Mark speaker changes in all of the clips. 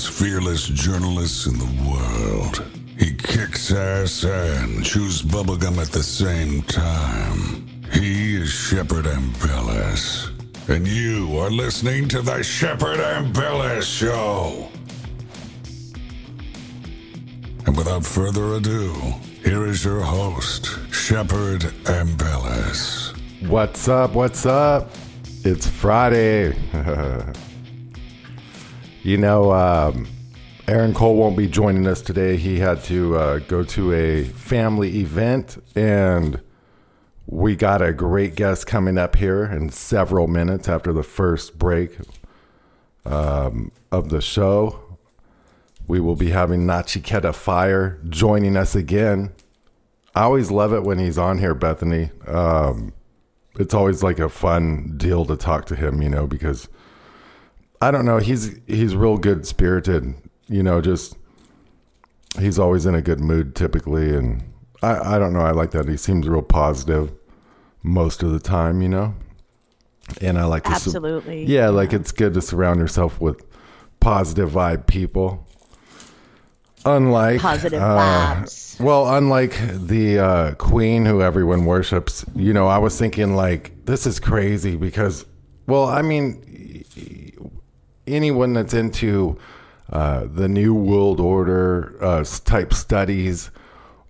Speaker 1: most fearless journalists in the world. He kicks ass and chews bubblegum at the same time. He is Shepard Ambellas. And you are listening to the Shepard Ambellas Show. And without further ado, here is your host, Shepard Ambellas.
Speaker 2: What's up? What's up? It's Friday. you know, um, Aaron Cole won't be joining us today. He had to uh, go to a family event, and we got a great guest coming up here in several minutes after the first break um, of the show. We will be having Nachiketa Fire joining us again. I always love it when he's on here, Bethany. Um, it's always like a fun deal to talk to him, you know, because I don't know, he's he's real good spirited, you know, just he's always in a good mood typically and I, I don't know, I like that. He seems real positive most of the time, you know. And I like to su-
Speaker 3: Absolutely.
Speaker 2: yeah, like it's good to surround yourself with positive vibe people. Unlike
Speaker 3: Positive
Speaker 2: uh,
Speaker 3: vibes.
Speaker 2: well, unlike the uh, queen who everyone worships, you know, I was thinking like this is crazy because, well, I mean, anyone that's into uh, the New World Order uh, type studies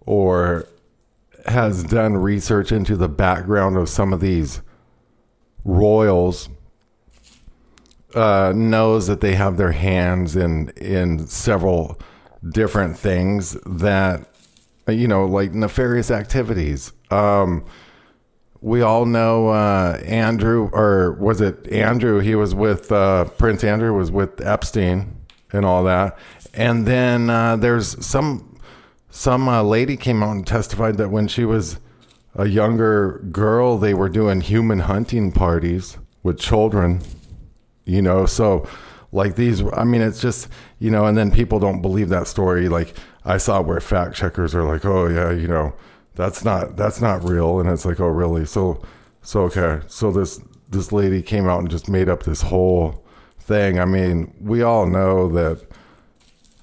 Speaker 2: or has done research into the background of some of these royals uh, knows that they have their hands in in several different things that you know like nefarious activities. Um we all know uh andrew or was it andrew? He was with uh prince andrew was with epstein and all that. And then uh there's some some uh, lady came out and testified that when she was a younger girl they were doing human hunting parties with children you know? So like these i mean it's just you know and then people don't believe that story. Like i saw where fact checkers are like oh yeah you know that's not that's not real. And it's like oh really? So so okay. So this this lady came out and just made up this whole thing. I mean we all know that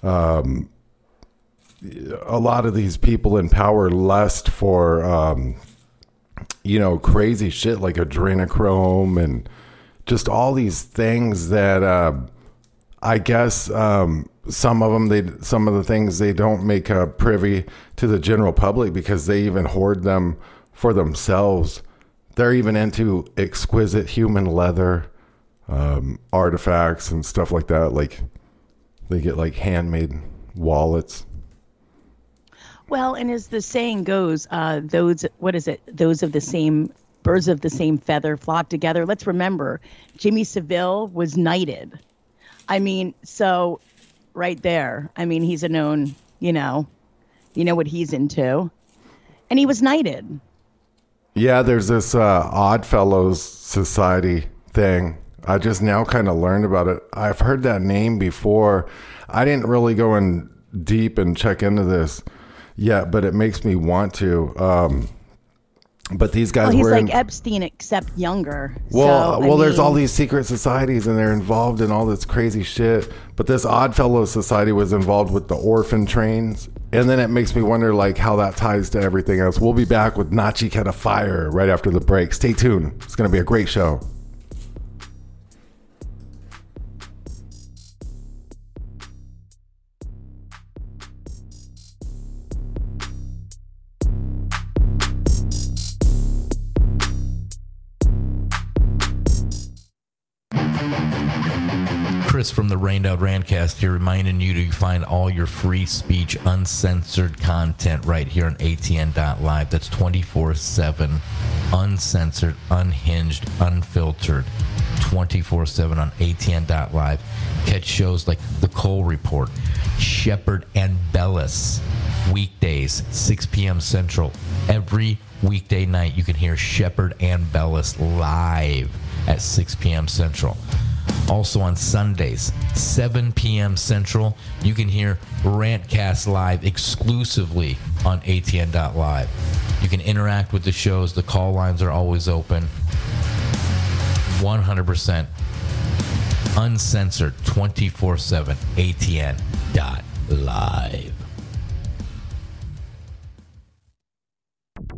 Speaker 2: um a lot of these people in power lust for um you know crazy shit like adrenochrome and just all these things that uh, I guess um, some of them they some of the things they don't make privy to the general public because they even hoard them for themselves. They're even into exquisite human leather um, artifacts and stuff like that. Like they get like handmade wallets.
Speaker 3: Well, and as the saying goes, uh, those what is it? Those of the same birds of the same feather flock together. Let's remember, Jimmy Savile was knighted. I mean, so right there. I mean, he's a known, you know, you know what he's into, and he was knighted.
Speaker 2: Yeah, there's this uh, Odd Fellows Society thing. I just now kind of learned about it. I've heard that name before. I didn't really go in deep and check into this yet, but it makes me want to. Um, but these guys
Speaker 3: Well, he's
Speaker 2: were
Speaker 3: like
Speaker 2: in,
Speaker 3: Epstein except younger.
Speaker 2: well,
Speaker 3: So,
Speaker 2: well, there's all these secret societies, and they're involved in all this crazy shit. But this Odd Oddfellow Society was involved with the orphan trains, and then it makes me wonder, like, how that ties to everything else. We'll be back with Nachiketa Fire right after the break. Stay tuned; it's going to be a great show.
Speaker 4: Chris from the Rained Out Rantcast here, reminding you to find all your free speech, uncensored content right here on ATN.live. That's 24 7, uncensored, unhinged, unfiltered, 24 7 on ATN.live. Catch shows like The Cole Report, Shepard and Bellis, weekdays, 6 p.m. Central. Every weekday night, you can hear Shepard Ambellas live at 6 p.m. Central. Also on Sundays, 7 p.m. Central, you can hear Rantcast live exclusively on ATN.live. You can interact with the shows. The call lines are always open. 100% uncensored 24 7 ATN.live.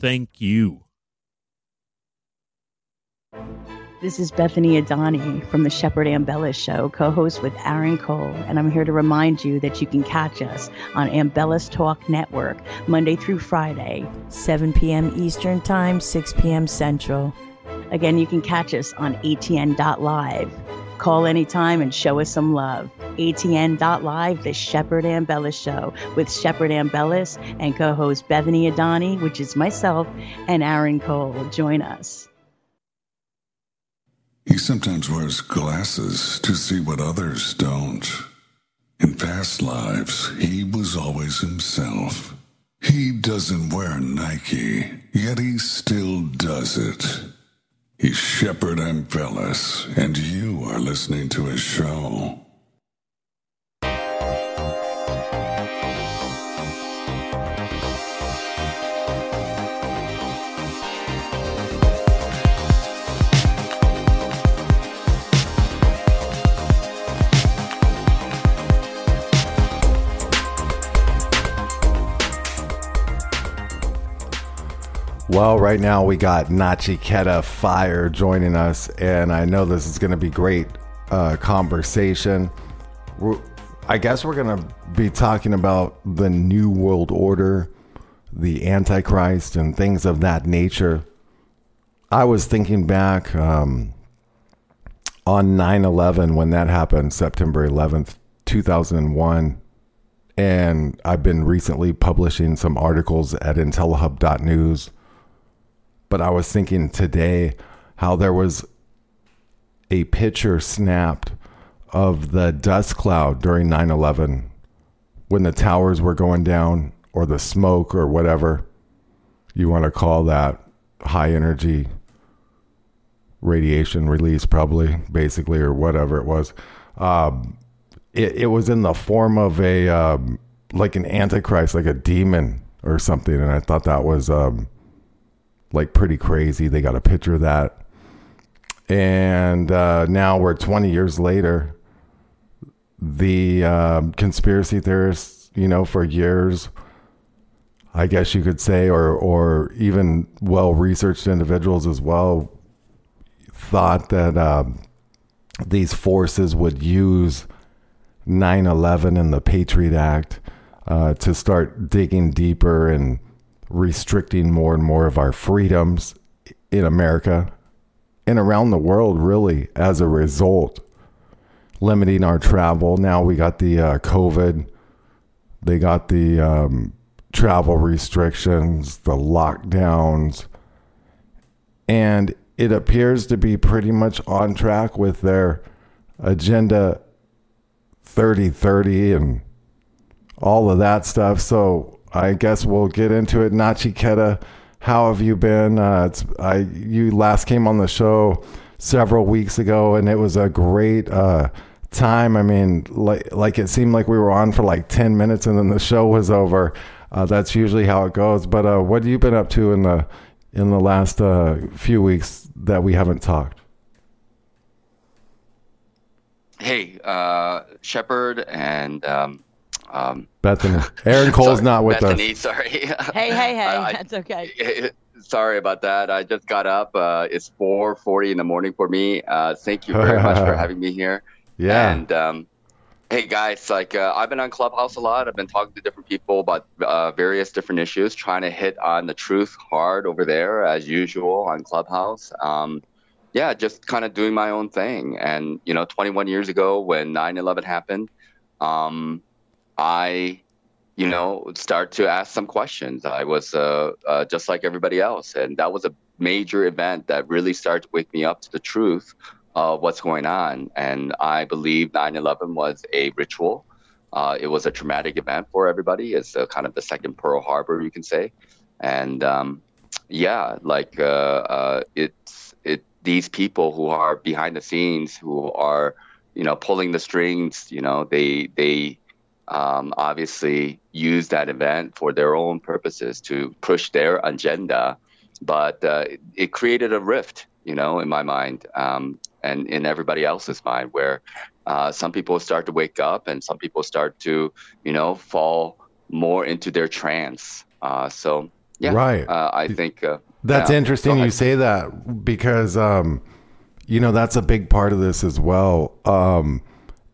Speaker 5: Thank you.
Speaker 3: This is Bethany Adani from the Shepard Ambellas Show, co host with Aaron Cole, and I'm here to remind you that you can catch us on Ambellas Talk Network Monday through Friday.
Speaker 6: 7 p.m. Eastern Time, 6 p.m. Central.
Speaker 3: Again, you can catch us on ATN.live. Call anytime and show us some love. ATN.live, the Shepard Ambellas Show with Shepard Ambellas and co host Bethany Adani, which is myself, and Aaron Cole. Join us.
Speaker 1: He sometimes wears glasses to see what others don't. In past lives, he was always himself. He doesn't wear Nike, yet he still does it. He's Shepard Ambellas, and you are listening to his show.
Speaker 2: Well, right now we got Nachiketa Fire joining us, and I know this is going to be great uh, conversation. We're, I guess we're going to be talking about the New World Order, the Antichrist, and things of that nature. I was thinking back um, on 9 11 when that happened, September 11th, 2001. And I've been recently publishing some articles at intellihub.news but I was thinking today how there was a picture snapped of the dust cloud during 9 11 when the towers were going down, or the smoke, or whatever you want to call that high energy radiation release, probably, basically, or whatever it was. Um, it, it was in the form of a, um, like an antichrist, like a demon or something. And I thought that was. Um, like pretty crazy. They got a picture of that. And uh, now we're 20 years later. The um, conspiracy theorists, you know, for years I guess you could say, or or even well researched individuals as well, thought that um, these forces would use 9/11 and the Patriot Act uh, to start digging deeper and restricting more and more of our freedoms in America and around the world, really, as a result, limiting our travel. Now we got the uh, COVID, they got the um, travel restrictions, the lockdowns, and it appears to be pretty much on track with their agenda 3030 and all of that stuff. So I guess we'll get into it. Nachiketa, how have you been? Uh, I you last came on the show several weeks ago, and it was a great uh, time. I mean, like like it seemed like we were on for like ten minutes, and then the show was over. Uh, that's usually how it goes. But uh, what have you been up to in the in the last uh, few weeks that we haven't talked?
Speaker 7: Hey, uh, Shepard and um, um,
Speaker 2: Bethany. Aaron Cole's
Speaker 7: sorry,
Speaker 2: not with
Speaker 7: Bethany,
Speaker 2: us.
Speaker 7: Sorry.
Speaker 3: Hey, hey, hey.
Speaker 7: I-
Speaker 3: That's okay.
Speaker 7: sorry about that. I just got up. Uh, it's 4:40 in the morning for me. Uh, thank you very much for having me here.
Speaker 2: Yeah.
Speaker 7: And um, hey, guys, like uh, I've been on Clubhouse a lot. I've been talking to different people about uh, various different issues, trying to hit on the truth hard over there as usual on Clubhouse. Um, yeah, just kind of doing my own thing. And you know, 21 years ago when 9/11 happened, um, I you know, start to ask some questions. I was uh, uh, just like everybody else, and that was a major event that really started to wake me up to the truth of what's going on. And I believe 9/11 was a ritual. Uh, it was a traumatic event for everybody. It's uh, kind of the second Pearl Harbor, you can say. And um, yeah, like uh, uh, it's it these people who are behind the scenes, who are you know pulling the strings. You know, they they um, obviously use that event for their own purposes to push their agenda, but uh, it, it created a rift, you know, in my mind um, and in everybody else's mind, where uh, some people start to wake up and some people start to, you know, fall more into their trance. Uh, so, yeah,
Speaker 2: Right.
Speaker 7: Uh, I think uh,
Speaker 2: That's
Speaker 7: yeah,
Speaker 2: interesting you say that because um you know that's a big part of this as well. Um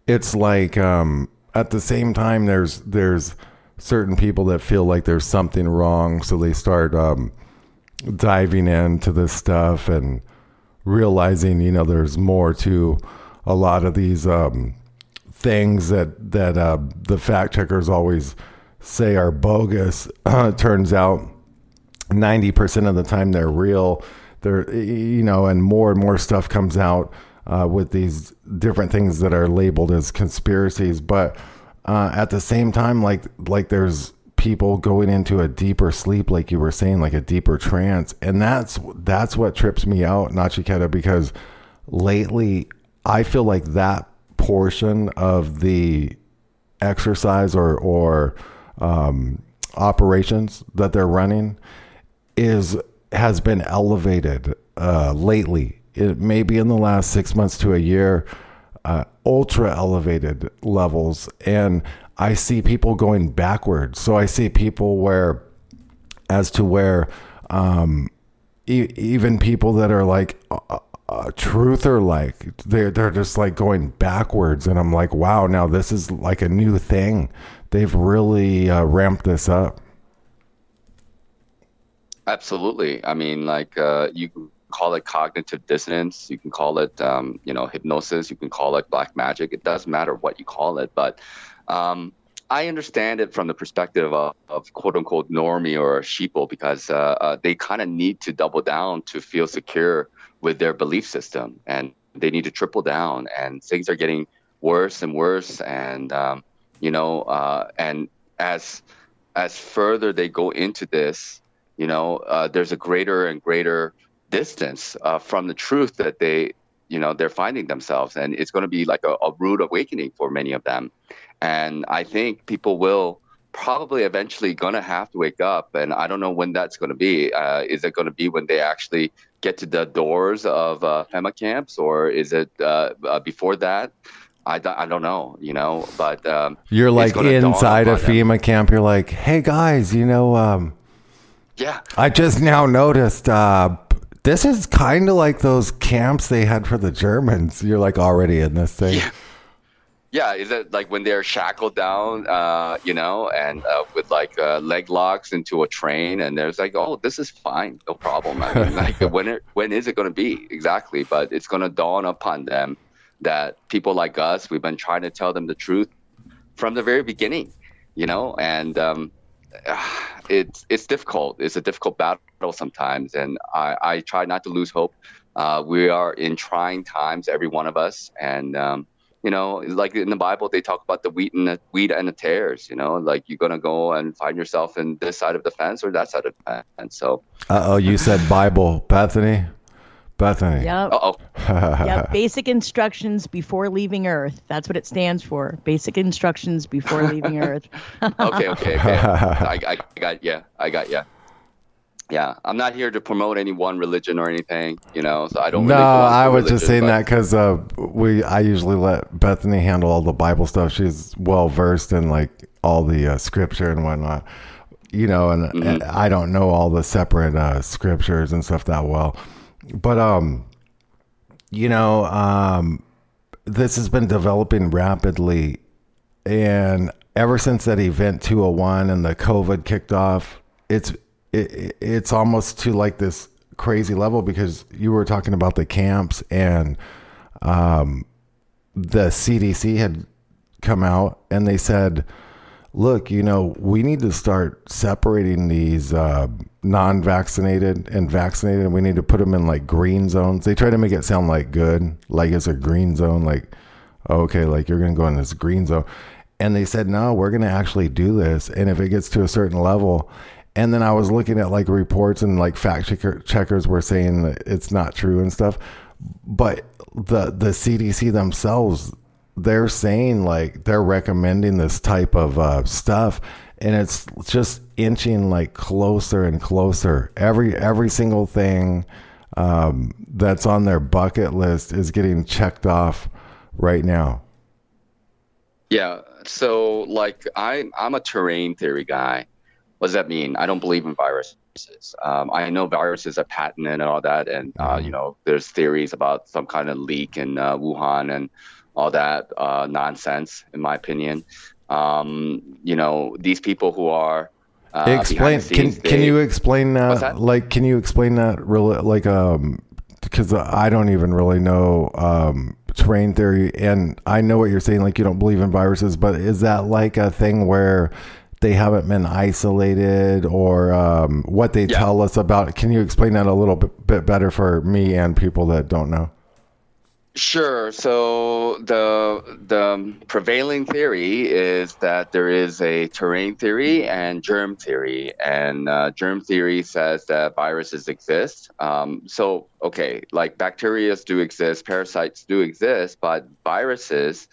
Speaker 2: it's like um at the same time there's there's certain people that feel like there's something wrong so they start um diving into this stuff and realizing you know there's more to a lot of these um things that that uh the fact checkers always say are bogus. Turns out 90% of the time they're real. They're you know and more and more stuff comes out uh, with these different things that are labeled as conspiracies but uh, at the same time like like there's people going into a deeper sleep like you were saying like a deeper trance and that's that's what trips me out nachiketa because lately i feel like that portion of the exercise or or um, operations that they're running is has been elevated uh, lately. It maybe in the last six months to a year, uh, ultra elevated levels, and I see people going backwards. So I see people where, as to where, um, e- even people that are like uh, uh, truther like they're they're just like going backwards, and I'm like, wow, now this is like a new thing. They've really uh, ramped this up.
Speaker 7: Absolutely. I mean, like uh, you call it cognitive dissonance, you can call it, um, you know, hypnosis, you can call it black magic. It doesn't matter what you call it, but um, I understand it from the perspective of, of quote unquote normie or sheeple because uh, uh, they kind of need to double down to feel secure with their belief system, and they need to triple down. And things are getting worse and worse, and um, you know, uh, and as as further they go into this, you know, uh, there's a greater and greater distance uh, from the truth that they, you know, they're finding themselves, and it's going to be like a, a rude awakening for many of them. And I think people will probably eventually going to have to wake up, and I don't know when that's going to be. Uh, is it going to be when they actually get to the doors of uh, FEMA camps, or is it uh, uh, before that? I, don't- I don't know, you know, but um,
Speaker 2: You're like inside a
Speaker 7: upon them.
Speaker 2: FEMA camp. You're like, hey guys, you know, um,
Speaker 7: Yeah,
Speaker 2: I just now noticed uh, this is kind of like those camps they had for the Germans. You're like already in this thing.
Speaker 7: Yeah. yeah. Is it like when they're shackled down, uh, you know, and uh, with like uh, leg locks into a train, and there's like, oh, this is fine, no problem. I mean, like when it, when is it going to be exactly? But it's going to dawn upon them that people like us, we've been trying to tell them the truth from the very beginning, you know, and um, it's it's difficult. It's a difficult battle sometimes, and I, I try not to lose hope. Uh, we are in trying times, every one of us, and um, you know, like in the Bible, they talk about the wheat and the wheat and the tares. You know, like you're gonna go and find yourself in this side of the fence or that side of the fence. So,
Speaker 2: Uh oh, you said Bible, Bethany. Bethany.
Speaker 3: Yep.
Speaker 7: uh oh,
Speaker 3: Yep. Basic instructions before leaving Earth. That's what it stands for. Basic instructions before leaving Earth.
Speaker 7: okay, okay, okay. I, I got yeah, I got yeah. Yeah, I'm not here to promote any one religion or anything, you know. So I don't.
Speaker 2: No,
Speaker 7: really belong to
Speaker 2: was just saying
Speaker 7: but-
Speaker 2: that because uh, we I usually let Bethany handle all the Bible stuff. She's well versed in like all the uh, scripture and whatnot, you know. And,
Speaker 7: Mm-hmm.
Speaker 2: and I don't know all the separate uh, scriptures and stuff that well, but um, you know, um, this has been developing rapidly, and ever since that event 201 and the COVID kicked off, it's it, it's almost to like this crazy level because you were talking about the camps and um, the CDC had come out and they said, look, you know, we need to start separating these uh, non-vaccinated and vaccinated, we need to put them in like green zones. They try to make it sound like good, like it's a green zone, like okay, like you're gonna go in this green zone. And they said, no, we're gonna actually do this, and if it gets to a certain level. And then I was looking at like reports and like fact checker, checkers were saying that it's not true and stuff. But the the CDC themselves they're saying like they're recommending this type of uh, stuff and it's just inching like closer and closer every every single thing um, that's on their bucket list is getting checked off right now
Speaker 7: Yeah. So, like, I'm I'm a terrain theory guy. What does that mean? I don't believe in viruses. Um, I know viruses are patented and all that, and uh, you know, there's theories about some kind of leak in uh, Wuhan and all that uh, nonsense, in my opinion. Um, you know, these people who are uh,
Speaker 2: explain can
Speaker 7: scenes,
Speaker 2: can
Speaker 7: they-
Speaker 2: you explain that
Speaker 7: that?
Speaker 2: like can you explain that really like um because i don't even really know um terrain theory and i know what you're saying like you don't believe in viruses but is that like a thing where they haven't been isolated or um, what they
Speaker 7: Yeah.
Speaker 2: tell us about can you explain that a little bit, bit better for me and people that don't know
Speaker 7: Sure. So the the prevailing theory is that there is a terrain theory and germ theory, and uh, germ theory says that viruses exist. Um, so okay, like bacteria do exist, parasites do exist, but viruses,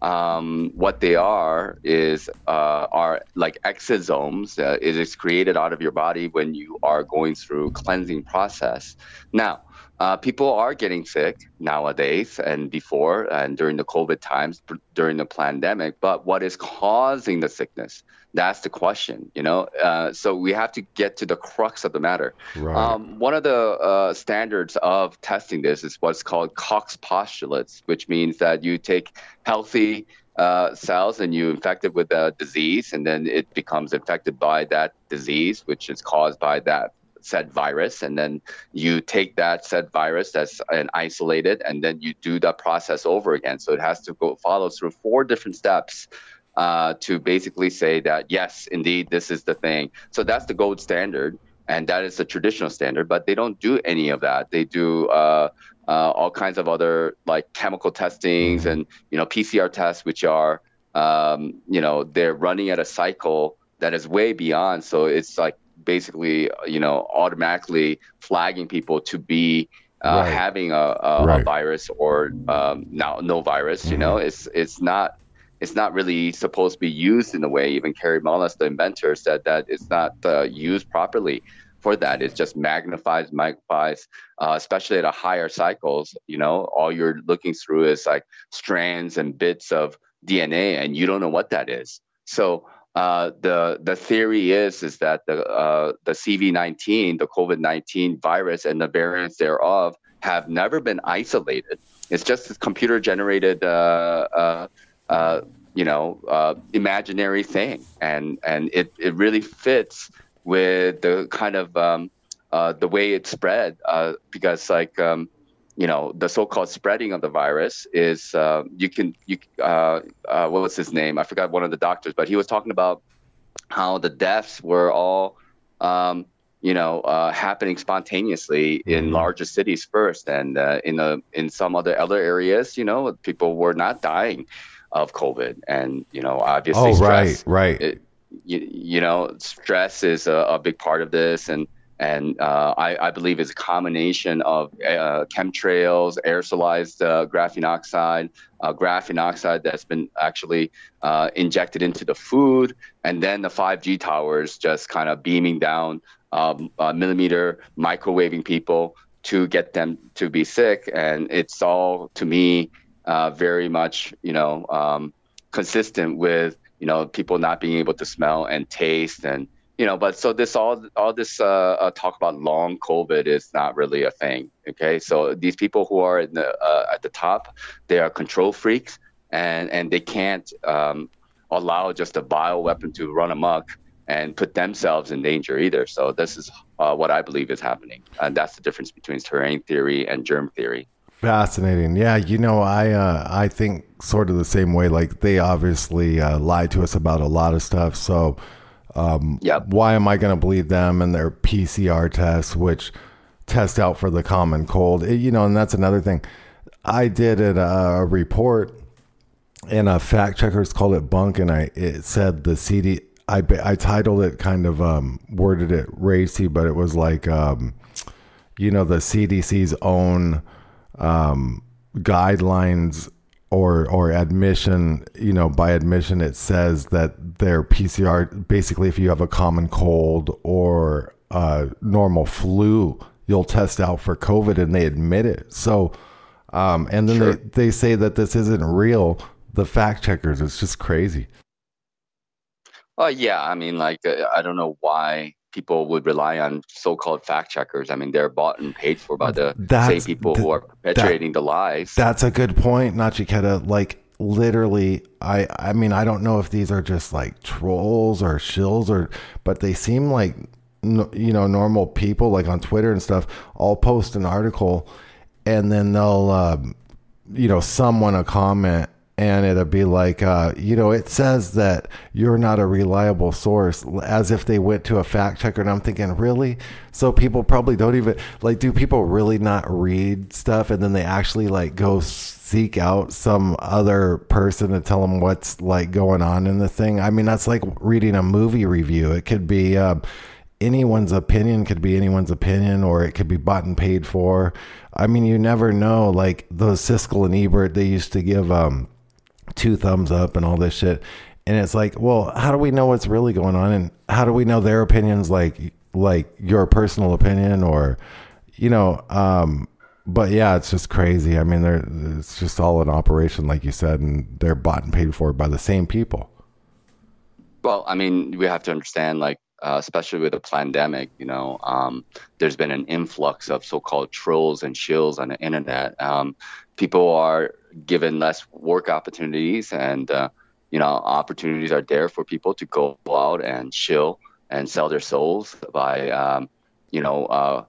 Speaker 7: um, what they are is uh, are like exosomes. Uh, it is created out of your body when you are going through cleansing process. Now. Uh, people are getting sick nowadays and before and during the COVID times, during the pandemic. But what is causing the sickness? That's the question, you know? Uh, so we have to get to the crux of the matter.
Speaker 2: Right.
Speaker 7: Um, one of the uh, standards of testing this is what's called Koch's postulates, which means that you take healthy uh, cells and you infect it with a disease, and then it becomes infected by that disease, which is caused by that said virus and then you take that said virus that's and isolate it and then you do that process over again. So it has to go follow through four different steps uh, to basically say that yes indeed this is the thing. So that's the gold standard and that is the traditional standard but they don't do any of that. They do uh, uh, all kinds of other like chemical testings and you know pcr tests which are um, you know they're running at a cycle that is way beyond. So it's like basically you know automatically flagging people to be uh,
Speaker 2: Right.
Speaker 7: having a, a, a virus or um, now no virus you know it's it's not it's not really supposed to be used in a way even Kary Mullis the inventor said that it's not uh, used properly for that. It just magnifies, magnifies, uh, especially at a higher cycles. You know, all you're looking through is like strands and bits of DNA, and you don't know what that is. So uh, the the theory is is that the uh, the CV19, the COVID-19 virus, and the variants thereof have never been isolated. It's just a computer generated, uh, uh, uh, you know, imaginary thing, and and it it really fits with the kind of um, the way it spread because like. Um, you know the so-called spreading of the virus is uh, you can you uh, uh, what was his name? I forgot one of the doctors, but he was talking about how the deaths were all um, you know uh, happening spontaneously in mm-hmm. larger cities first, and uh, in a, in some other other areas, you know, people were not dying of COVID, and you know obviously
Speaker 2: oh
Speaker 7: stress,
Speaker 2: right right. It,
Speaker 7: you, you know stress is a, a big part of this and and uh, I, I, believe it's a combination of uh, chemtrails, aerosolized uh, graphene oxide, uh, graphene oxide that's been actually uh, injected into the food, and then the 5G towers just kind of beaming down um, millimeter microwaving people to get them to be sick, and it's all to me uh, very much you know um, consistent with you know people not being able to smell and taste and you know, but so this all all this uh, uh, talk about long COVID is not really a thing. Okay, so these people who are the, uh, at the top, they are control freaks, and and they can't um, allow just a bio weapon to run amok and put themselves in danger either. So this is uh, what I believe is happening, and that's the difference between terrain theory and germ theory.
Speaker 2: Fascinating. Yeah, you know, I uh, I think sort of the same way. Like they obviously uh, lied to us about a lot of stuff. So um,
Speaker 7: yep.
Speaker 2: Why am I going to believe them and their PCR tests, which test out for the common cold? It, you know, and that's another thing. I did a, a report, and a fact checkers called it bunk, and I it said the CD. I I titled it kind of um, worded it racy, but it was like, um, you know, the CDC's own um, guidelines or or admission, you know, by admission it says that their PCR basically if you have a common cold or a normal flu, you'll test out for COVID and they admit it. So um, and then sure. they, they say that this isn't real. The fact checkers, it's just crazy.
Speaker 7: Well, yeah, I mean, like, uh, I don't know why people would rely on so-called fact checkers. I mean, they're bought and paid for by the that's, same people th- who are perpetuating that, the lies.
Speaker 2: That's a good point, Nachiketa. Like literally, I I mean, I don't know if these are just like trolls or shills or, but they seem like you know normal people, like on Twitter and stuff. I'll post an article, and then they'll, um, you know, someone a comment and it'll be like, uh, you know, it says that you're not a reliable source, as if they went to a fact checker. And I'm thinking, really? So people probably don't even like. Do people really not read stuff, and then they actually like go seek out some other person to tell them what's like going on in the thing? I mean, that's like reading a movie review. It could be. Uh, anyone's opinion could be anyone's opinion or it could be bought and paid for. I mean, you never know. Like those Siskel and Ebert, they used to give um, two thumbs up and all this shit. And it's like, well, how do we know what's really going on? And how do we know their opinions like like your personal opinion or you know, um but yeah, it's just crazy. I mean, they're it's just all an operation, like you said, and they're bought and paid for by the same people.
Speaker 7: Well, I mean, we have to understand, like, uh, especially with the pandemic, you know, um, there's been an influx of so-called trolls and shills on the internet. Um, people are given less work opportunities and uh, you know opportunities are there for people to go out and chill and sell their souls by um, you know uh,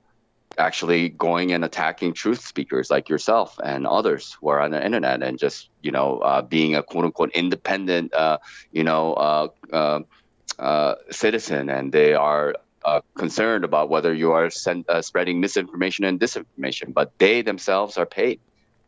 Speaker 7: actually going and attacking truth speakers like yourself and others who are on the internet and just you know uh, being a quote unquote independent uh, you know uh, uh, citizen. And they are uh, concerned about whether you are send, uh, spreading misinformation and disinformation, but they themselves are paid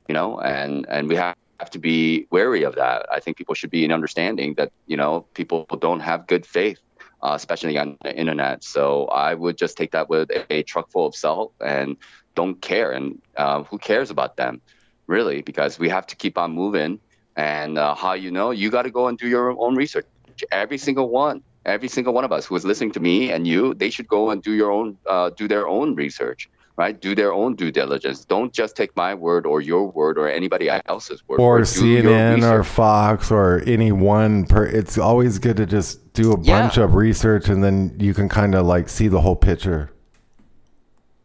Speaker 7: you know, and and we have to be wary of that. I think people should be in understanding that you know people don't have good faith, uh, especially on the internet. So I would just take that with a, truck full of salt and don't care. And uh, who cares about them, really? Because we have to keep on moving. And uh, how you know, you got to go and do your own research. Every single one every single one of us who is listening to me and you, they should go and do your own, uh, do their own research, right? Do their own due diligence. Don't just take my word or your word or anybody else's word.
Speaker 2: or CNN or. Fox or any one per it's always good to just do a
Speaker 7: Yeah.
Speaker 2: bunch of research and then you can kind of like see the whole picture.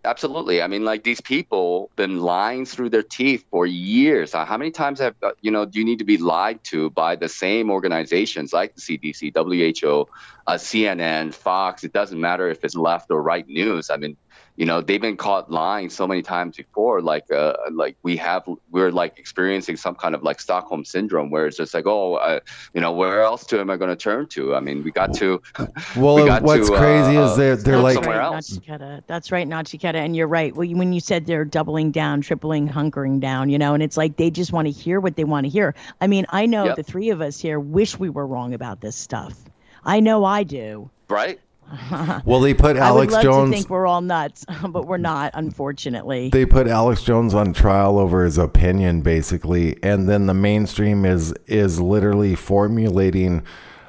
Speaker 7: Absolutely. I mean, like these people been lying through their teeth for years. Uh, How many times have uh, you know do you need to be lied to by the same organizations like the CDC, WHO, uh, CNN, Fox? It doesn't matter if it's left or right news. I mean, you know they've been caught lying so many times before. Like, uh, like we have, we're like experiencing some kind of like Stockholm syndrome, where it's just like, oh, uh, you know, where else to am I going to turn to? I mean, we got to.
Speaker 2: Well,
Speaker 7: we got
Speaker 2: what's
Speaker 7: to, uh,
Speaker 2: crazy is
Speaker 7: uh,
Speaker 2: they're they're like
Speaker 7: somewhere
Speaker 3: right,
Speaker 7: else.
Speaker 3: Nachiketa. That's right, Nachiketa. And you're right. Well, when you said they're doubling down, tripling, hunkering down, you know, and it's like they just want to hear what they want to hear. I mean, I know
Speaker 7: Yep.
Speaker 3: the three of us here wish we were wrong about this stuff. I know I do.
Speaker 7: Right?
Speaker 2: well they put Alex
Speaker 3: I would
Speaker 2: Alex
Speaker 3: love
Speaker 2: Jones
Speaker 3: to think we're all nuts, but we're not, unfortunately.
Speaker 2: they put Alex Jones on trial over his opinion basically and then the mainstream is is literally formulating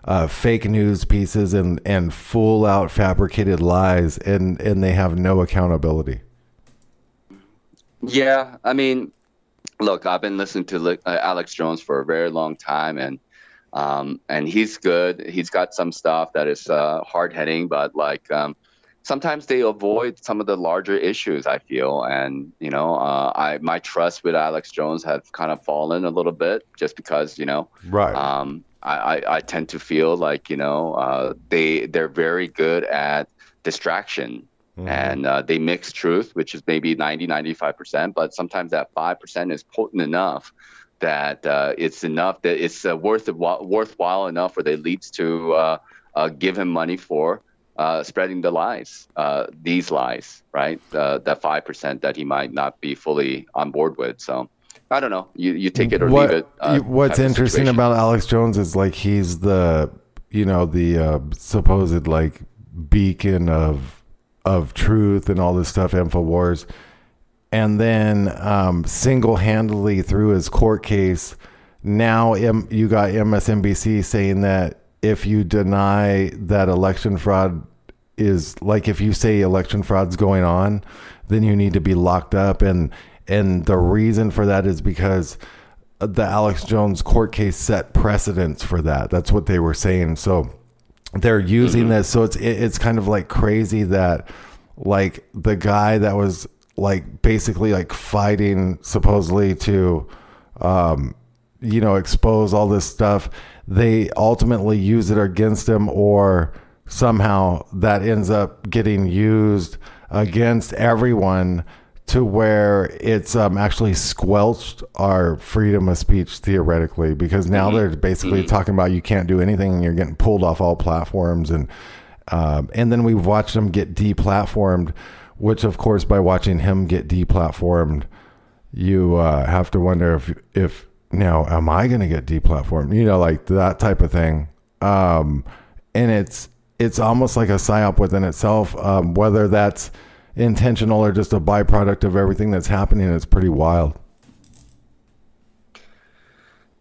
Speaker 2: uh, fake news pieces and and full out fabricated lies and and they have no accountability.
Speaker 7: Yeah, I mean, look, I've been listening to uh, Alex Jones for a very long time, and um, and he's good. He's got some stuff that is uh, hard hitting, but like um, sometimes they avoid some of the larger issues. I feel, and you know, uh, I my trust with Alex Jones have kind of fallen a little bit just because you know
Speaker 2: Right.
Speaker 7: um, I, I, I tend to feel like you know uh, they they're very good at distraction and uh, they mix truth which is maybe 90 95% but sometimes that 5% is potent enough that uh, it's enough that it's uh, worth worthwhile enough where they leads to uh, uh, give him money for uh, spreading the lies uh, these lies right uh, that 5% that he might not be fully on board with so I don't know. You you take it or
Speaker 2: what,
Speaker 7: leave it. uh,
Speaker 2: what's interesting about Alex Jones is like he's the you know the uh, supposed like beacon of of truth and all this stuff, Infowars, and then um, single handedly through his court case, now M- you got MSNBC saying that if you deny that election fraud is like if you say election fraud's going on, then you need to be locked up and and the reason for that is because the Alex Jones court case set precedents for that. That's what they were saying. So they're using this. So it's it, it's kind of like crazy that like the guy that was like basically like fighting supposedly to um you know expose all this stuff. They ultimately use it against him or somehow that ends up getting used against everyone to where it's um, actually squelched our freedom of speech theoretically because now they're basically talking about you can't do anything and you're getting pulled off all platforms and um, and then we've watched them get deplatformed which of course by watching him get deplatformed you uh, have to wonder if if now am I going to get deplatformed? You know like that type of thing. Um, and it's it's almost like a psyop within itself. Um, whether that's intentional or just a byproduct of everything that's happening it's pretty wild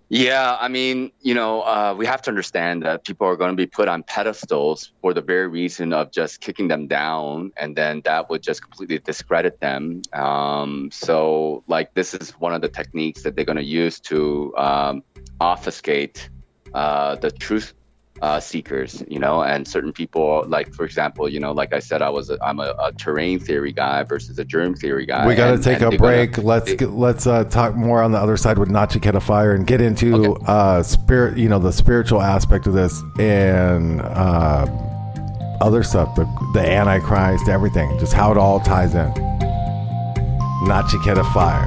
Speaker 7: Yeah, I mean, you know, uh, we have to understand that people are going to be put on pedestals for the very reason of just kicking them down, and then that would just completely discredit them. Um, so, like, this is one of the techniques that they're going to use to um, obfuscate uh, the truth uh, seekers, you know, and certain people, like for example, you know, like I said, I was a, I'm a, a terrain theory guy versus a germ theory guy.
Speaker 2: we got to take
Speaker 7: and
Speaker 2: a
Speaker 7: they're gonna-
Speaker 2: break let's
Speaker 7: they-
Speaker 2: let's uh, talk more on the other side with Nachiketa Fire and get into
Speaker 7: Okay.
Speaker 2: uh, spirit you know the spiritual aspect of this and uh, other stuff the, the antichrist everything just how it all ties in Nachiketa Fire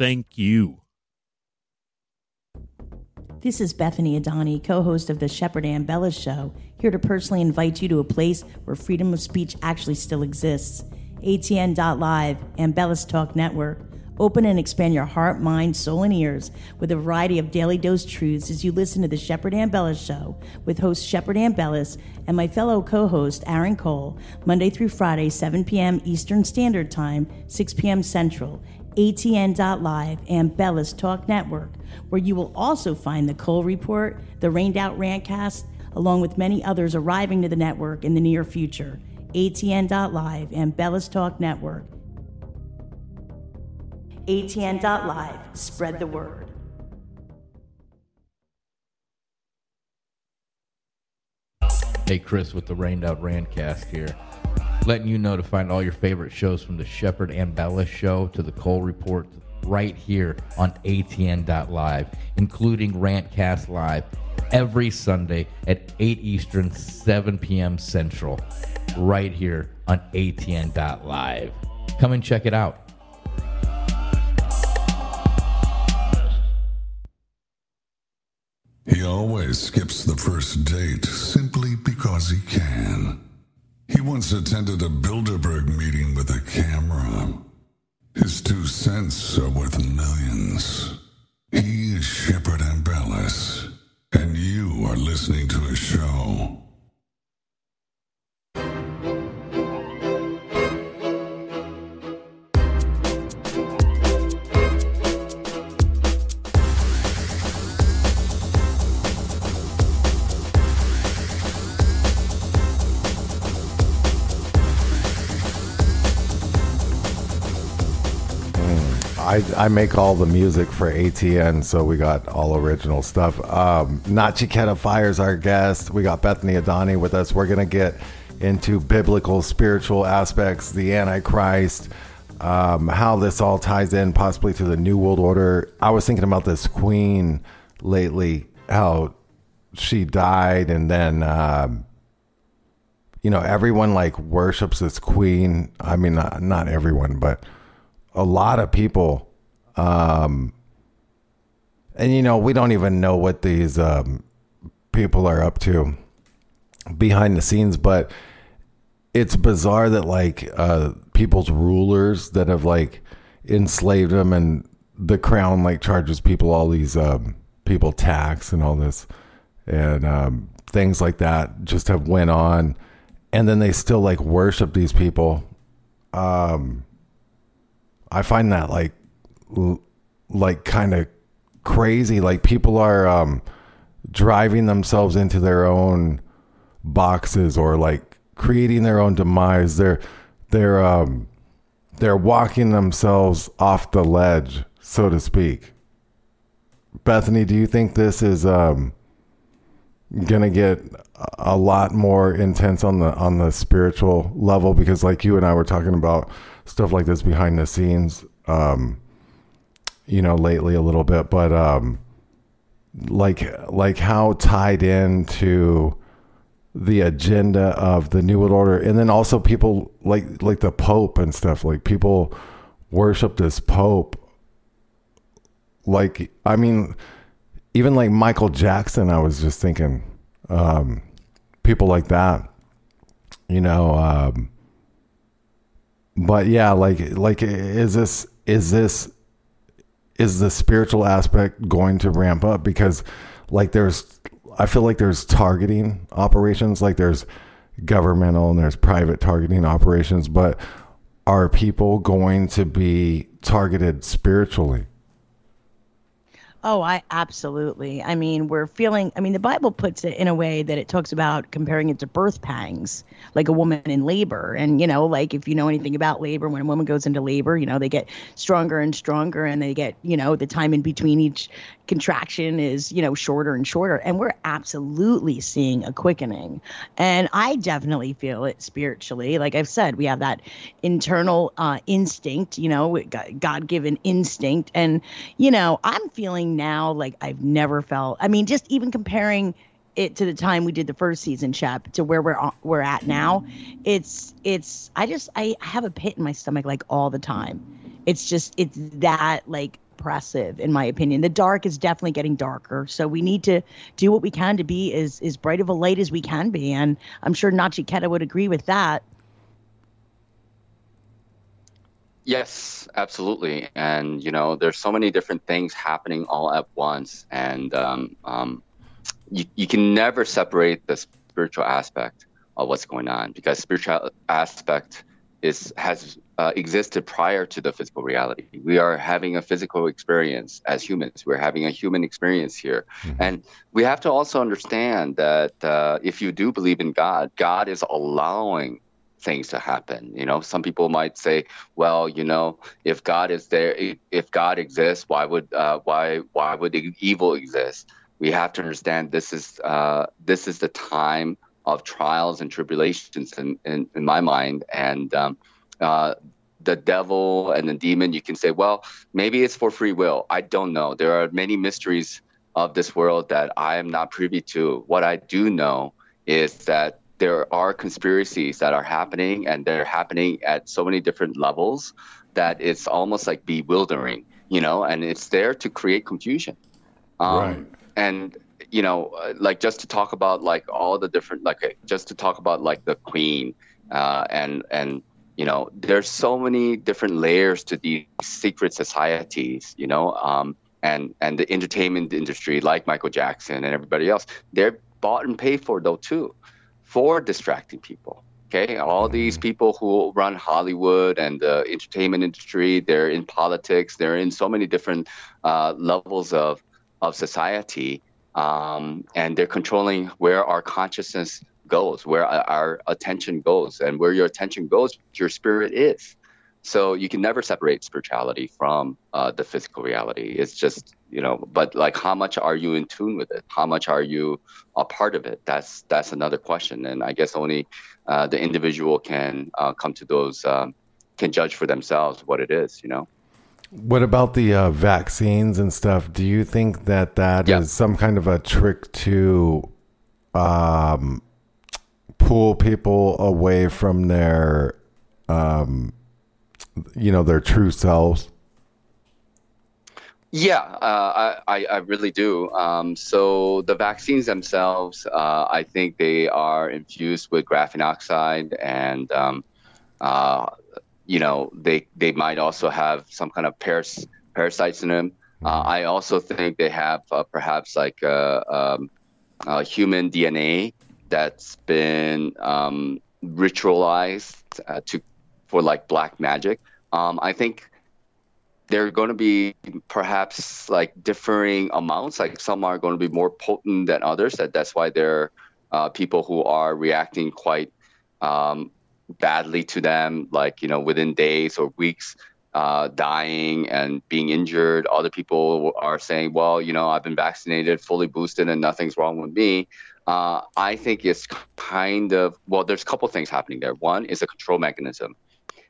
Speaker 5: Thank you.
Speaker 6: This is Bethany Adani, co host of the Shepard Ambellas Show, here to personally invite you to a place where freedom of speech actually still exists. ATN.live Ambellas Talk Network. Open and expand your heart, mind, soul, and ears with a variety of daily dose truths as you listen to the Shepard Ambellas Show with host Shepard Ambellas and my fellow co-host Aaron Cole, Monday through Friday, 7 p.m. Eastern Standard Time, 6 p.m. Central, ATN.live Ambellas Talk Network, where you will also find the Cole Report, the Rained Out Rantcast, along with many others arriving to the network in the near future. ATN.live Ambellas Talk Network. ATN.live. Spread the word.
Speaker 4: Hey, Chris with the Rained Out Rantcast here. Letting you know to find all your favorite shows from the Shepard Ambellas Show to the Cole Report right here on ATN.live, including Rantcast Live every Sunday at 8 Eastern, 7 p.m. Central, right here on ATN.live. Come and check it out.
Speaker 1: He always skips the first date simply because he can. He once attended a Bilderberg meeting with a camera. His two cents are worth millions. He is Shepard Ambellas, and you are listening to a show.
Speaker 2: I, I make all the music for ATN, so we got all original stuff. Um, Fires our guest. We got Bethany Adani with us. We're gonna get into biblical, spiritual aspects, the Antichrist, um, how this all ties in possibly to the New World Order. I was thinking about this Queen lately, how she died, and then um, you know everyone like worships this Queen. I mean, not, not everyone, but a lot of people um and you know we don't even know what these um people are up to behind the scenes but it's bizarre that like uh people's rulers that have like enslaved them and the crown like charges people all these um people tax and all this and um things like that just have went on. And then they still like worship these people. Um I find that like like kind of crazy. Like people are um, driving themselves into their own boxes or like creating their own demise. They're they're um, they're walking themselves off the ledge, so to speak. Bethany, do you think this is um, gonna get a lot more intense on the on the spiritual level? Because like you and I were talking about stuff like this behind the scenes um you know lately a little bit but um like like how tied into the agenda of the new world order and then also people like like the pope and stuff like people worship this pope. Like i mean even like michael jackson i was just thinking um people like that you know um but yeah like like is this is this is the spiritual aspect going to ramp up? Because like there's i feel like there's targeting operations like there's governmental and there's private targeting operations but are people going to be targeted spiritually
Speaker 3: Oh, I absolutely. I mean, we're feeling, I mean, the Bible puts it in a way that it talks about comparing it to birth pangs, like a woman in labor. And, you know, like if you know anything about labor, when a woman goes into labor, you know, they get stronger and stronger and they get, you know, the time in between each contraction is, you know, shorter and shorter. And we're absolutely seeing a quickening. And I definitely feel it spiritually. Like I've said, we have that internal uh, instinct, you know, God given instinct. And, you know, I'm feeling now like I've never felt. I mean, just even comparing it to the time we did the first season, Shep, to where we're we're at now, it's it's I just I have a pit in my stomach like all the time. It's just it's that like oppressive, in my opinion. The dark is definitely getting darker. So we need to do what we can to be as, as bright of a light as we can be. And I'm sure Nachiketa would agree with that.
Speaker 7: Yes, absolutely. And, you know, there's so many different things happening all at once. And um, um, you, you can never separate the spiritual aspect of what's going on because spiritual aspect is has uh, existed prior to the physical reality. We are having a physical experience as humans. We're having a human experience here, mm-hmm. and we have to also understand that uh, if you do believe in God, God is allowing things to happen. You know, some people might say, well, you know, if God is there, if God exists, why would uh, why why would evil exist? We have to understand this is uh, this is the time of trials and tribulations in, in, in my mind, and um, uh, the devil and the demon. You can say, well, maybe it's for free will. I don't know. There are many mysteries of this world that I am not privy to. What I do know is that there are conspiracies that are happening and they're happening at so many different levels that it's almost like bewildering, you know, and it's there to create confusion. Um, right. And, you know, uh, like just to talk about like all the different, like just to talk about like the queen uh, and, and, you know, there's so many different layers to these secret societies, you know, um, and, and the entertainment industry like Michael Jackson and everybody else, they're bought and paid for though too for distracting people. Okay, all these mm-hmm. people who run Hollywood and the entertainment industry, they're in politics, they're in so many different uh, levels of of society, um, and they're controlling where our consciousness goes, where our attention goes, and where your attention goes, your spirit is. So you can never separate spirituality from uh, the physical reality. It's just you know, but like how much are you in tune with it? How much are you a part of it? That's that's another question, and I guess only uh, the individual can uh, come to those um, can judge for themselves what it is. You know.
Speaker 2: What about the uh, vaccines and stuff? Do you think that that yeah. is some kind of a trick to um, pull people away from their um, you know their true selves
Speaker 7: yeah uh, I, I really do. Um, so the vaccines themselves uh, i think they are infused with graphene oxide and um, uh, you know they they might also have some kind of paras- parasites in them. Uh, i also think they have uh, perhaps like uh, um, human dna that's been um, ritualized to for like black magic. Um, I think there are going to be perhaps like differing amounts. Like some are going to be more potent than others. That that's why there are uh, people who are reacting quite um, badly to them, like you know within days or weeks, uh, dying and being injured. Other people are saying, well, you know, I've been vaccinated, fully boosted, and nothing's wrong with me. Uh, I think it's kind of well. There's a couple things happening there. One is a control mechanism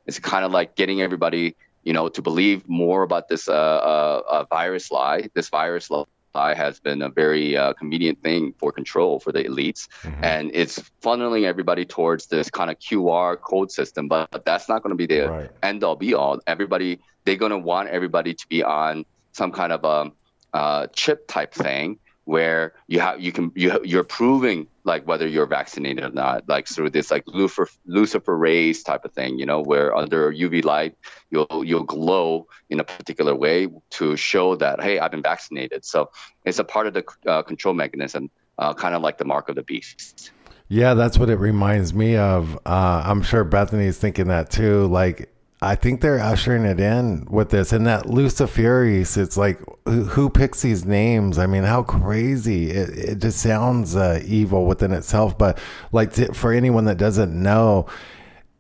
Speaker 7: it's kind of like getting everybody, you know, to believe more about this uh, uh, uh virus lie. This virus lie has been a very uh, convenient thing for control for the elites, mm-hmm. and it's funneling everybody towards this kind of QR code system. But, but that's not going to be the right. end all be all. Everybody, they're going to want everybody to be on some kind of a um, uh, chip type thing where you have you can you you're proving like whether you're vaccinated or not like through this like lucifer luciferase type of thing you know where under uv light you'll you'll glow in a particular way to show that hey i've been vaccinated. So it's a part of the uh, control mechanism uh, kind of like the mark of the beast.
Speaker 2: Yeah that's what it reminds me of. Uh, i'm sure bethany's thinking that too like I think they're ushering it in with this, and that Luciferase. It's like who, who picks these names? I mean, how crazy! It, it just sounds uh, evil within itself. But like to, for anyone that doesn't know,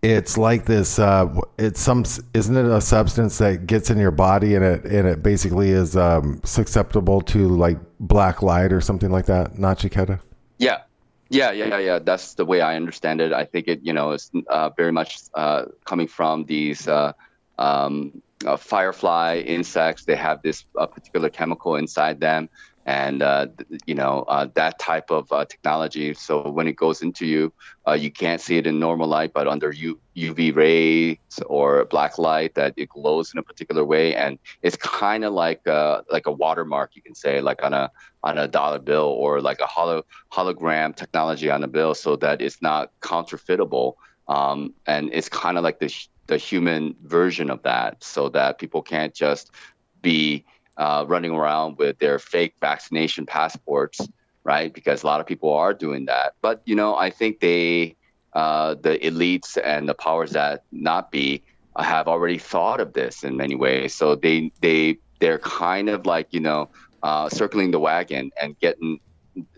Speaker 2: it's like this. Uh, it's some, isn't it a substance that gets in your body and it and it basically is um, susceptible to like black light or something like that? Nachiketa.
Speaker 7: Yeah, yeah, yeah, yeah, yeah. That's the way I understand it. I think it, you know, is uh, very much uh, coming from these uh, um, uh, firefly insects. They have this uh, particular chemical inside them, and uh, you know uh, that type of uh, technology. So when it goes into you, uh, you can't see it in normal light, but under U- UV rays or black light, that it glows in a particular way, and it's kind of like uh, like a watermark, you can say, like on a on a dollar bill or like a holo- hologram technology on a bill, so that it's not counterfeitable. Um, and it's kind of like the the human version of that, so that people can't just be uh, running around with their fake vaccination passports, right? Because a lot of people are doing that. But you know, I think they, uh, the elites and the powers that not be, have already thought of this in many ways. So they they they're kind of like you know uh, circling the wagon and getting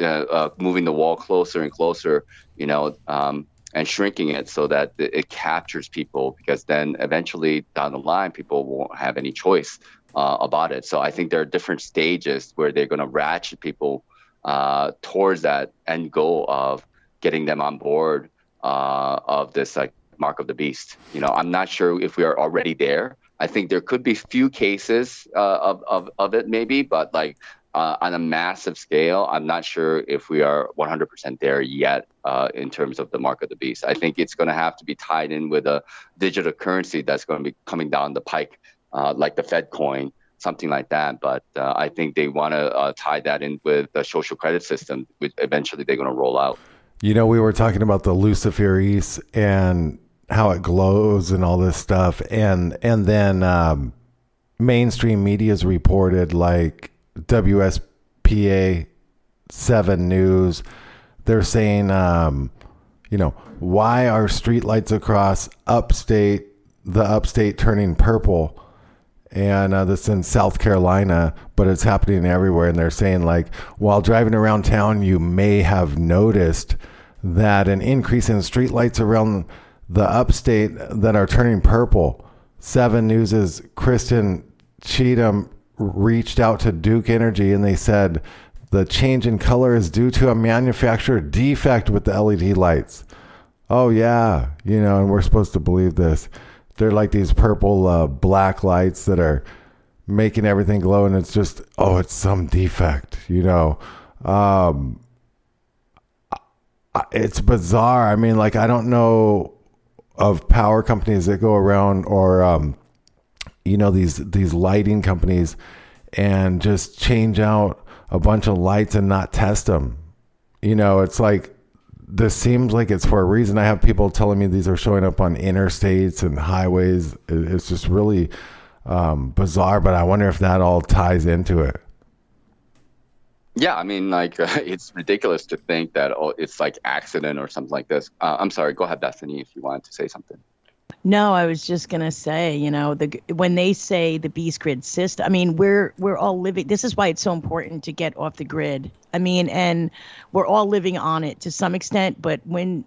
Speaker 7: uh, uh, moving the wall closer and closer. You know. Um, and shrinking it so that it captures people because then eventually down the line people won't have any choice uh, about it. So I think there are different stages where they're going to ratchet people uh, towards that end goal of getting them on board uh, of this like mark of the beast. You know, I'm not sure if we are already there. I think there could be few cases uh, of, of, of it maybe, but like uh, on a massive scale, I'm not sure if we are 100% there yet uh, in terms of the mark of the beast. I think it's going to have to be tied in with a digital currency that's going to be coming down the pike uh, like the Fed coin, something like that. But uh, I think they want to uh, tie that in with the social credit system, which eventually they're going to roll out.
Speaker 2: You know, we were talking about the Luciferase and how it glows and all this stuff, and and then um, mainstream media's reported like WSPA Seven News. They're saying, um, you know, why are streetlights across upstate the upstate turning purple? And uh, this in South Carolina, but it's happening everywhere. And they're saying like, while driving around town, you may have noticed that an increase in streetlights around the upstate that are turning purple. Seven News's Kristen Cheatham reached out to Duke Energy and they said the change in color is due to a manufacturer defect with the LED lights. Oh yeah, you know, and we're supposed to believe this they're like these purple uh, black lights that are making everything glow and it's just oh it's some defect you know? Um it's bizarre. I mean like i don't know of power companies that go around or um you know these these lighting companies and just change out a bunch of lights and not test them you know it's like this seems like it's for a reason. I have people telling me these are showing up on interstates and highways. It's just really um, bizarre, but I wonder if that all ties into it.
Speaker 7: Yeah, I mean, like uh, it's ridiculous to think that oh, it's like accident or something like this. Uh, I'm sorry. Go ahead, Bethany, if you wanted to say something.
Speaker 3: No, I was just gonna say, you know, the when they say the beast grid system, I mean, we're we're all living. This is why it's so important to get off the grid. I mean, and we're all living on it to some extent, but when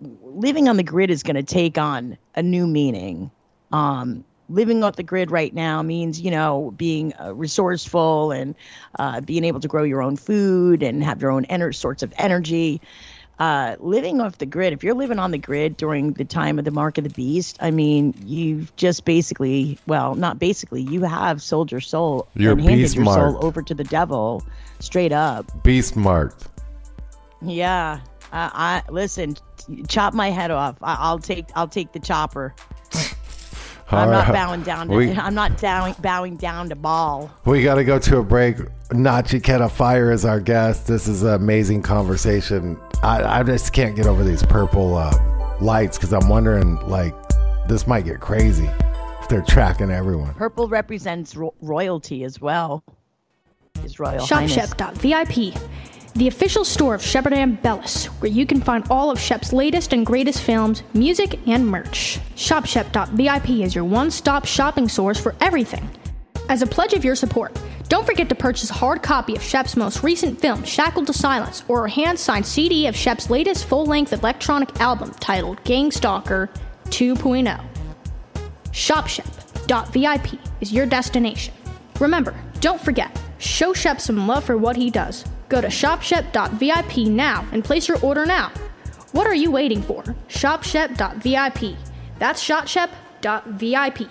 Speaker 3: living on the grid is going to take on a new meaning. Um, living off the grid right now means you know being uh, resourceful and uh, being able to grow your own food and have your own ener- sorts of energy uh, living off the grid, if you're living on the grid during the time of the mark of the beast, I mean, you've just basically, well, not basically, you have sold your soul
Speaker 2: you're
Speaker 3: and handed
Speaker 2: beast
Speaker 3: your
Speaker 2: marked.
Speaker 3: soul over to the devil, straight up.
Speaker 2: Beast marked.
Speaker 3: Yeah, uh, I listen. Chop my head off. I, I'll take. I'll take the chopper. I'm not bowing down. To,
Speaker 2: We-
Speaker 3: I'm not bowing, bowing down to Baal.
Speaker 2: We got to go to a break. Nachiketa Fire is our guest. This is an amazing conversation. I, I just can't get over these purple uh, lights because I'm wondering, like, this might get crazy if they're tracking everyone.
Speaker 3: Purple represents ro- royalty as well. His royal highness.
Speaker 8: ShopShep.vip, the official store of Shepard Ambellas, where you can find all of Shep's latest and greatest films, music, and merch. ShopShep.vip is your one stop shopping source for everything. As a pledge of your support, don't forget to purchase a hard copy of Shep's most recent film, Shackled to Silence, or a hand signed CD of Shep's latest full length electronic album titled Gangstalker 2.0. ShopShep.vip is your destination. Remember, don't forget, show Shep some love for what he does. Go to ShopShep.vip now and place your order now. What are you waiting for? ShopShep.vip. That's ShopShep.vip.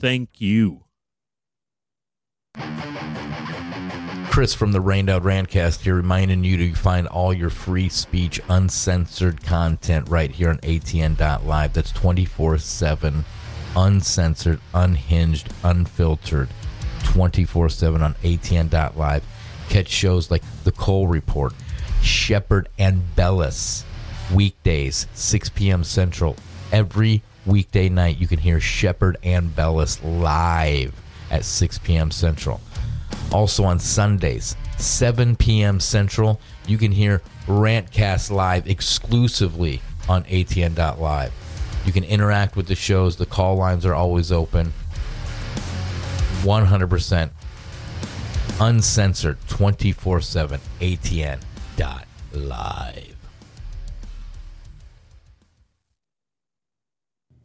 Speaker 5: thank you.
Speaker 4: Chris from the Rained Out Rantcast here, reminding you to find all your free speech, uncensored content right here on ATN.live. That's 24 7, uncensored, unhinged, unfiltered, 24 7 on ATN.live. Catch shows like The Cole Report, Shepard Ambellas, weekdays, 6 p.m. Central, every weekday night, you can hear Shepard Ambellas live at 6 p.m. Central. Also on Sundays, 7 p.m. Central, you can hear Rantcast live exclusively on ATN.live. You can interact with the shows. The call lines are always open. 100% uncensored 24 7 ATN.live.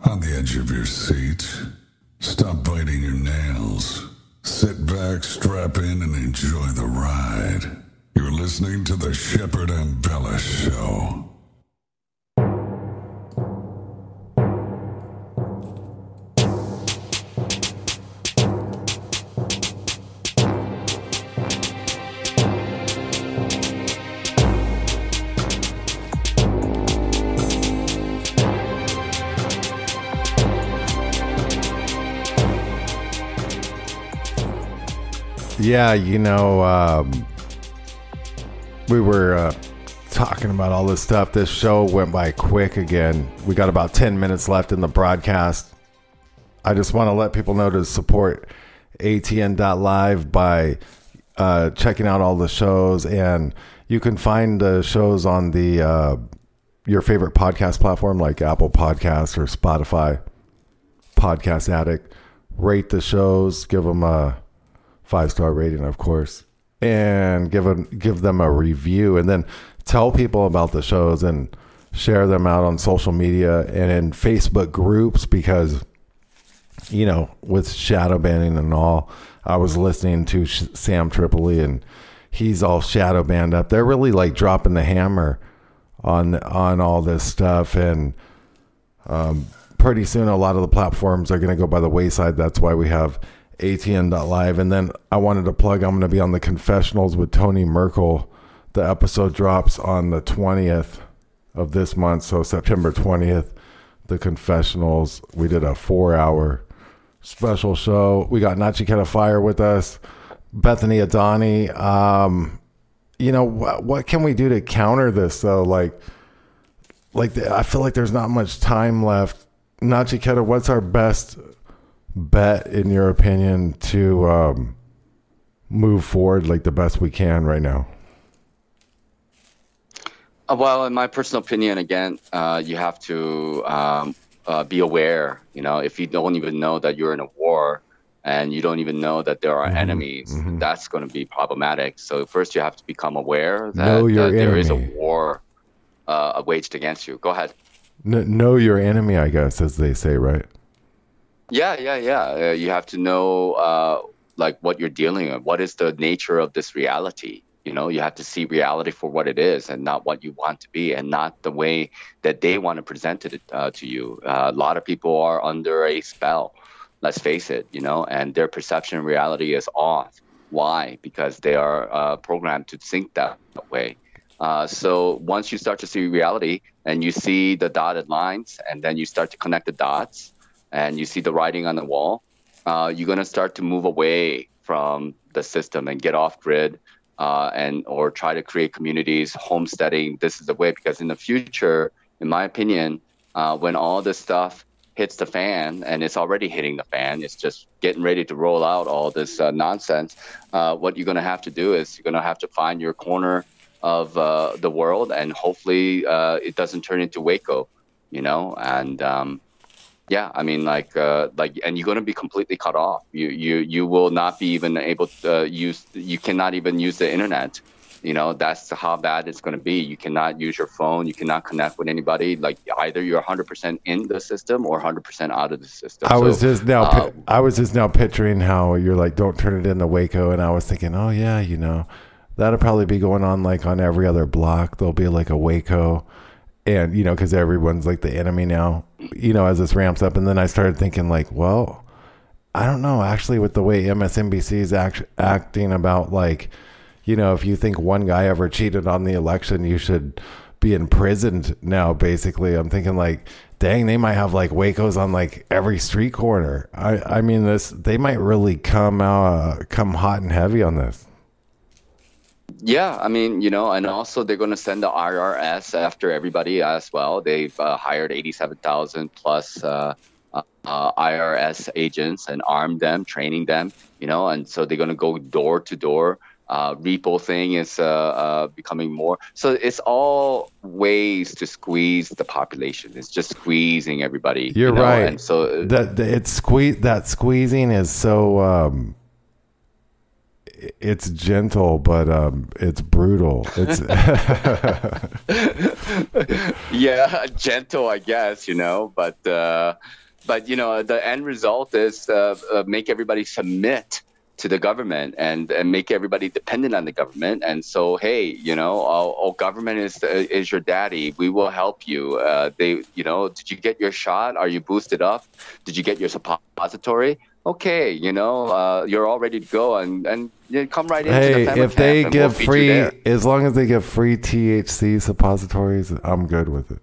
Speaker 1: On the edge of your seat, stop biting your nails. Sit back, strap in, and enjoy the ride. You're listening to the Shepard Ambellas Show.
Speaker 2: Yeah, you know, um, we were uh, talking about all this stuff. This show went by quick again. We got about 10 minutes left in the broadcast. I just want to let people know to support ATN.live by uh, checking out all the shows. And you can find the shows on the uh, your favorite podcast platform like Apple Podcasts or Spotify, Podcast Addict. Rate the shows, give them a five star rating, of course, and give a, give them a review, and then tell people about the shows and share them out on social media and in Facebook groups because you know with shadow banning and all. I was listening to Sam Tripoli and he's all shadow banned up. They're really like dropping the hammer on on all this stuff and um, pretty soon a lot of the platforms are going to go by the wayside. That's why we have ATN.live. And then I wanted to plug, I'm going to be on the confessionals with Tony Merkel. The episode drops on the 20th of this month. So September 20th, the confessionals. We did a four hour special show. We got Nachi Nachiketa Fire with us, Bethany Adani. Um, you know, what, what can we do to counter this though? Like, like the, I feel like there's not much time left. Nachiketa, what's our best bet, in your opinion, to um, move forward like the best we can right now?
Speaker 7: Uh, well, in my personal opinion, again, uh, you have to um, uh, be aware. You know, if you don't even know that you're in a war and you don't even know that there are mm-hmm. enemies, mm-hmm. that's going to be problematic. So first, you have to become aware that, that there is a war uh, waged against you. Go ahead.
Speaker 2: know your enemy, I guess, as they say, right?
Speaker 7: Yeah, yeah, yeah. Uh, you have to know uh, like what you're dealing with. What is the nature of this reality? You know, you have to see reality for what it is and not what you want to be, and not the way that they want to present it uh, to you. Uh, a lot of people are under a spell. Let's face it. You know, and their perception of reality is off. Why? Because they are uh, programmed to think that way. Uh, so once you start to see reality and you see the dotted lines, and then you start to connect the dots, and you see the writing on the wall, uh, you're going to start to move away from the system and get off grid uh, and or try to create communities, homesteading. This is the way because in the future, in my opinion, uh, when all this stuff hits the fan and it's already hitting the fan, it's just getting ready to roll out all this uh, nonsense. Uh, what you're going to have to do is you're going to have to find your corner of uh, the world and hopefully it doesn't turn into Waco, you know, and um, yeah, I mean, like, uh, like, and you're going to be completely cut off. You, you, you will not be even able to uh, use. You cannot even use the internet. You know, that's how bad it's going to be. You cannot use your phone. You cannot connect with anybody. Like, either you're 100% in the system or 100% out of the system.
Speaker 2: I
Speaker 7: So,
Speaker 2: was just now.
Speaker 7: uh,
Speaker 2: I was just now picturing how you're like, don't turn it into Waco, and I was thinking, oh yeah, you know, that'll probably be going on like on every other block. There'll be like a Waco, and you know, because everyone's like the enemy now. You know, as this ramps up, and then I started thinking like, well, I don't know. Actually, with the way MSNBC is act- acting about like, you know, if you think one guy ever cheated on the election, you should be imprisoned now. Basically, I'm thinking like, dang, they might have like Waco's on like every street corner. I, I mean, this they might really come uh, come hot and heavy on this.
Speaker 7: Yeah, I mean, you know, and also they're going to send the IRS after everybody as well. They've uh, hired 87,000 plus uh, uh, uh, IRS agents and armed them, training them, you know, and so they're going to go door to door. Uh, repo thing is uh, uh, becoming more. So it's all ways to squeeze the population. It's just squeezing everybody. you
Speaker 2: You're
Speaker 7: know,
Speaker 2: right.
Speaker 7: And so
Speaker 2: that it's squeeze that squeezing is so um, it's gentle, but um, it's brutal. It's
Speaker 7: yeah, gentle, I guess, you know, but uh, but you know, the end result is uh, uh, make everybody submit to the government and, and make everybody dependent on the government. And so, hey, you know, oh government is uh, is your daddy. We will help you. Uh, they, you know, did you get your shot? Are you boosted up? Did you get your suppository? Okay, you know, uh, you're all ready to go, and and you come right in.
Speaker 2: hey,
Speaker 7: the
Speaker 2: if they
Speaker 7: camp and we'll
Speaker 2: give free, as long as they give free THC suppositories, I'm good with it.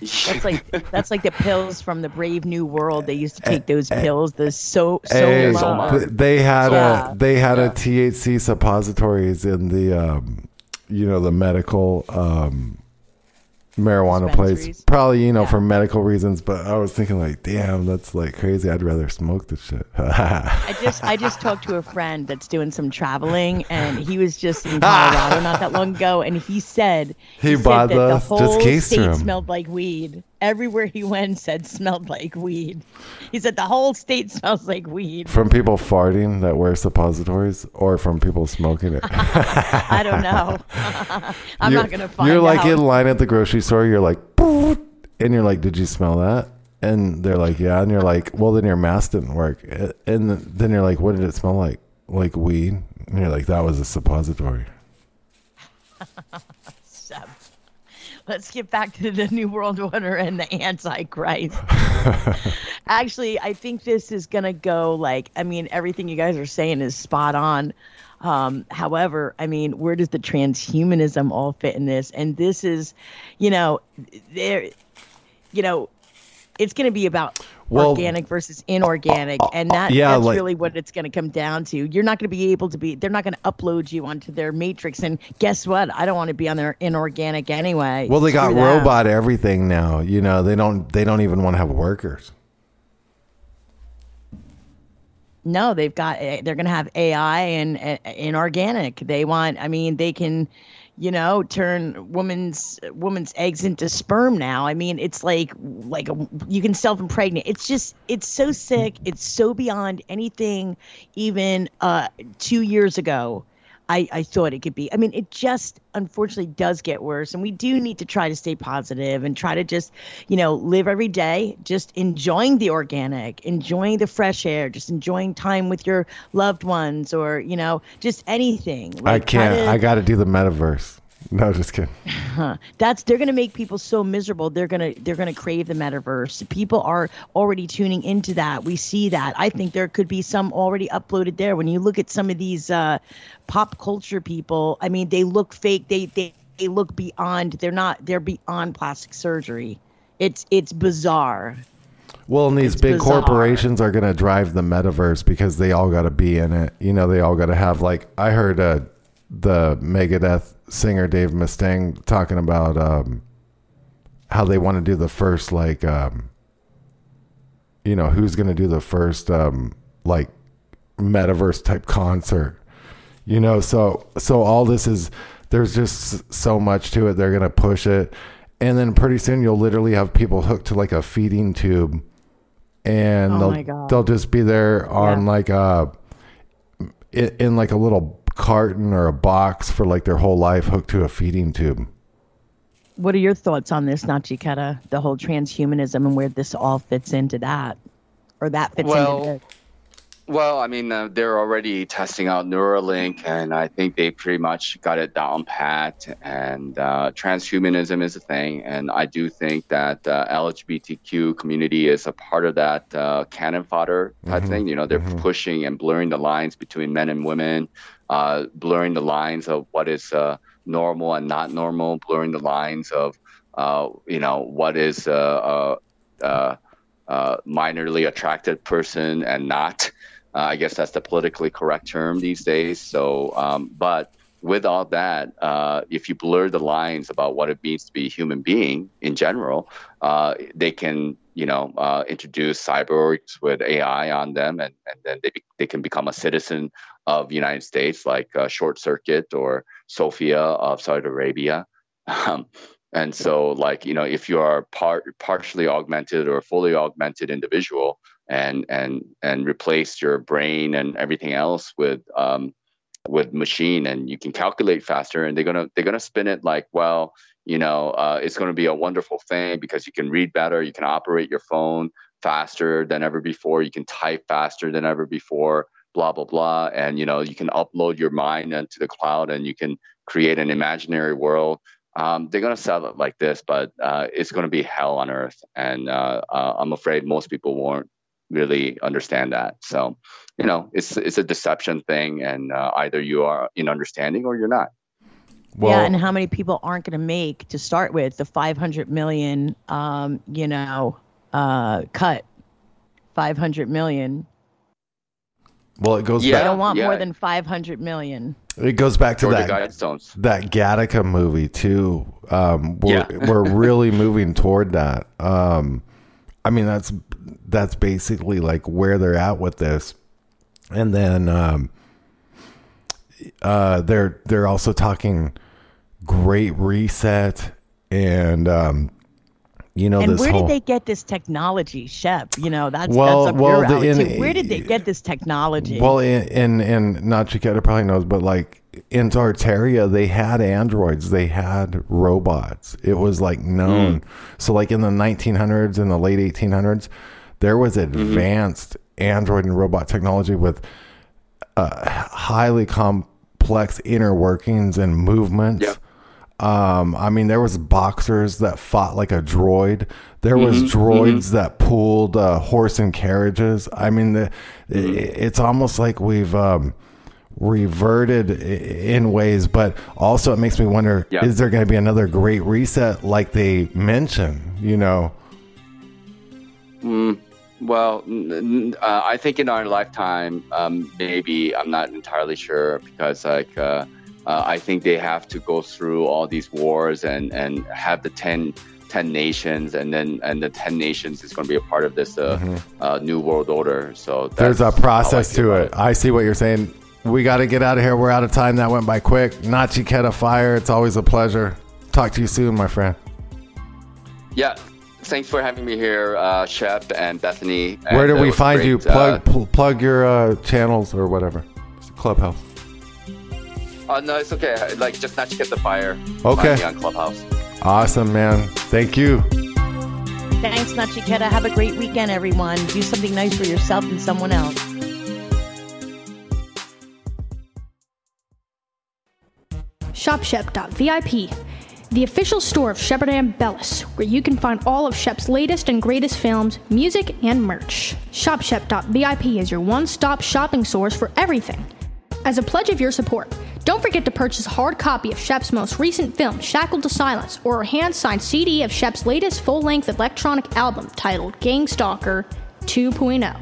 Speaker 3: That's like that's like the pills from the Brave New World. They used to take those pills, the so so
Speaker 2: Hey, they had
Speaker 3: Yeah.
Speaker 2: a they had
Speaker 7: Yeah.
Speaker 2: a THC suppositories in the um, you know the medical um, marijuana place. Probably you know
Speaker 3: Yeah.
Speaker 2: for medical reasons, but I was thinking like, damn, that's like crazy. I'd rather smoke this shit.
Speaker 3: I just I just talked to a friend that's doing some traveling, and he was just in Colorado not that long ago, and he said
Speaker 2: He
Speaker 3: said
Speaker 2: bought
Speaker 3: that the whole
Speaker 2: case
Speaker 3: state smelled like weed. Everywhere he went said smelled like weed. He said the whole state smells like weed.
Speaker 2: from people farting that wear suppositories, or from people smoking it.
Speaker 3: I don't know. I'm
Speaker 2: You're-
Speaker 3: not gonna find
Speaker 2: You're like
Speaker 3: out.
Speaker 2: in line at the grocery store. You're like, and you're like, "Did you smell that?" And they're like, "Yeah." And you're like, "Well, then your mask didn't work." And then you're like, "What did it smell like?" Like weed. And you're like, "That was a suppository."
Speaker 3: Let's get back to the New World Order and the Antichrist. Actually, I think this is going to go like, I mean, everything you guys are saying is spot on. Um, however, I mean, where does the transhumanism all fit in this? And this is, you know, there, you know, it's going to be about
Speaker 2: Well,
Speaker 3: organic versus inorganic, and that
Speaker 2: yeah,
Speaker 3: that's
Speaker 2: like-
Speaker 3: really what it's going to come down to. You're not going to be able to be. They're not going to upload you onto their matrix. And guess what? I don't want to be on their inorganic anyway.
Speaker 2: Well, they got
Speaker 3: them.
Speaker 2: robot everything now. You know, they don't. They don't even want to have workers.
Speaker 3: No, they've got. eh, They're going to have AI and uh, inorganic. They want. I mean, they can, you know, turn woman's woman's eggs into sperm now. I mean, it's like like a, you can self impregnate. It's just it's so sick. It's so beyond anything even uh 2 years ago. I, I thought it could be. I mean, it just unfortunately does get worse. And we do need to try to stay positive and try to just, you know, live every day, just enjoying the organic, enjoying the fresh air, just enjoying time with your loved ones or, you know, just anything.
Speaker 2: I
Speaker 3: Like, try
Speaker 2: can't.
Speaker 3: to-
Speaker 2: I got to do the metaverse. No, just kidding.
Speaker 3: that's they're going to make people so miserable. They're going to they're to crave the metaverse. People are already tuning into that. We see that. I think there could be some already uploaded there. When you look at some of these uh pop culture people i mean they look fake. They they, they look beyond they're not they're beyond plastic surgery. It's it's bizarre.
Speaker 2: Well, and these
Speaker 3: It's
Speaker 2: big
Speaker 3: bizarre.
Speaker 2: corporations are going to drive the metaverse because they all got to be in it. You know, they all got to have like I heard uh, the Megadeth singer Dave Mustaine talking about um, how they want to do the first like um, you know who's going to do the first um, like metaverse type concert. You know, so so all this is there's just so much to it. They're going to push it. And then pretty soon you'll literally have people hooked to like a feeding tube and
Speaker 3: Oh
Speaker 2: they'll they'll just be there on
Speaker 3: Yeah.
Speaker 2: like a in, in like a little carton or a box for like their whole life hooked to a feeding tube.
Speaker 3: What are your thoughts on this, Nachiketa? The whole transhumanism and where this all fits into that, or that fits
Speaker 7: Well,
Speaker 3: into this?
Speaker 7: Well, I mean, uh, they're already testing out Neuralink, and I think they pretty much got it down pat. And uh, transhumanism is a thing, and I do think that uh, LGBTQ community is a part of that uh, cannon fodder type thing. You know, they're pushing and blurring the lines between men and women, uh, blurring the lines of what is uh, normal and not normal, blurring the lines of, uh, you know, what is uh, uh, uh, uh, minorly attracted person and not. Uh, I guess that's the politically correct term these days. So, um, but with all that, uh, if you blur the lines about what it means to be a human being in general, uh, they can, you know, uh, introduce cyborgs with AI on them, and, and then they, be, they can become a citizen of the United States, like uh, Short Circuit or Sophia of Saudi Arabia. Um, and so, like, you know, if you are part partially augmented or fully augmented individual, and and and replace your brain and everything else with um, with machine, and you can calculate faster, and they're gonna they're gonna spin it like, well, you know, uh, it's gonna be a wonderful thing because you can read better, you can operate your phone faster than ever before, you can type faster than ever before, blah blah blah, and you know, you can upload your mind into the cloud, and you can create an imaginary world um, they're going to sell it like this, but uh, it's going to be hell on earth. And uh, uh, I'm afraid most people won't really understand that. So, you know, it's it's a deception thing, and uh, either you are in understanding or you're not.
Speaker 2: Well,
Speaker 3: yeah, and how many people aren't going to make to start with the 500 million, um, you know, uh, cut? 500 million.
Speaker 2: well, it goes
Speaker 7: Yeah.
Speaker 3: I don't want
Speaker 7: yeah.
Speaker 3: more than 500 million.
Speaker 2: back. It goes back to
Speaker 7: Georgia
Speaker 2: that
Speaker 7: Guidestones.
Speaker 2: that Gattaca movie too. Um, we're
Speaker 7: Yeah.
Speaker 2: we're really moving toward that. Um, I mean, that's that's basically like where they're at with this, and then um, uh, they're they're also talking Great Reset and um, you know
Speaker 3: and
Speaker 2: this
Speaker 3: where
Speaker 2: whole
Speaker 3: did they get this technology, Shep? You know, that's
Speaker 2: Well-
Speaker 3: that's up
Speaker 2: well,
Speaker 3: your alley
Speaker 2: in-
Speaker 3: Where did they get this technology?
Speaker 2: Well, in in, in Nachiketa probably knows, but like in Tartaria, they had androids, they had robots. It was like known. So, like in the 1900s and the late 1800s, there was advanced android and robot technology with uh, highly complex inner workings and movements.
Speaker 7: Yeah.
Speaker 2: Um, I mean, there was boxers that fought like a droid. There was droids that pulled uh, horse and carriages. I mean, the, i it's almost like we've um, reverted in ways, but also it makes me wonder:
Speaker 7: Yeah.
Speaker 2: is there going to be another great reset, like they mention? You know,
Speaker 7: Well, n- n- uh, I think in our lifetime, um, maybe I'm not entirely sure because like uh, uh, I think they have to go through all these wars and and have the 10, 10 nations, and then and the ten nations is going to be a part of this uh, uh, new world order. So
Speaker 2: there's a
Speaker 7: that's how I
Speaker 2: process to
Speaker 7: about
Speaker 2: it. I see what you're saying. We got to get out of here. We're out of time. That went by quick. Nachiketa Fire. It's always a pleasure. Talk to you soon, my friend.
Speaker 7: Yeah. Thanks for having me here, uh, Shep and Bethany.
Speaker 2: Where do we find
Speaker 7: great,
Speaker 2: you?
Speaker 7: uh,
Speaker 2: Plug pl- plug your uh, channels or whatever. Clubhouse.
Speaker 7: Uh, no, it's okay. Like, just Nachiketa Fire.
Speaker 2: Okay.
Speaker 7: On Clubhouse.
Speaker 2: Awesome, man. Thank you.
Speaker 3: Thanks, Nachiketa. Have a great weekend, everyone. Do something nice for yourself and someone else.
Speaker 8: ShopShep.vip, the official store of Shepard Ambellas, where you can find all of Shep's latest and greatest films, music, and merch. ShopShep.vip is your one stop shopping source for everything. As a pledge of your support, don't forget to purchase a hard copy of Shep's most recent film, Shackled to Silence, or a hand signed CD of Shep's latest full length electronic album titled Gangstalker 2.0.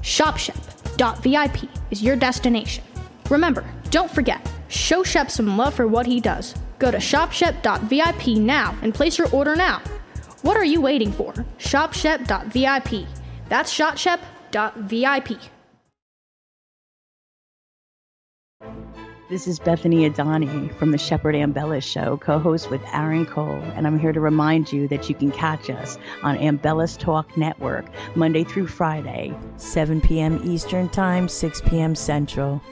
Speaker 8: ShopShep.vip is your destination. Remember, don't forget, show Shep some love for what he does. Go to ShopShep.vip now and place your order now. What are you waiting for? ShopShep.vip. That's ShopShep.vip.
Speaker 3: This is Bethany Adani from the Shepard Ambellas Show, co host with Aaron Cole, and I'm here to remind you that you can catch us on Ambellas Talk Network Monday through Friday, 7 p.m. Eastern Time, 6 p.m. Central.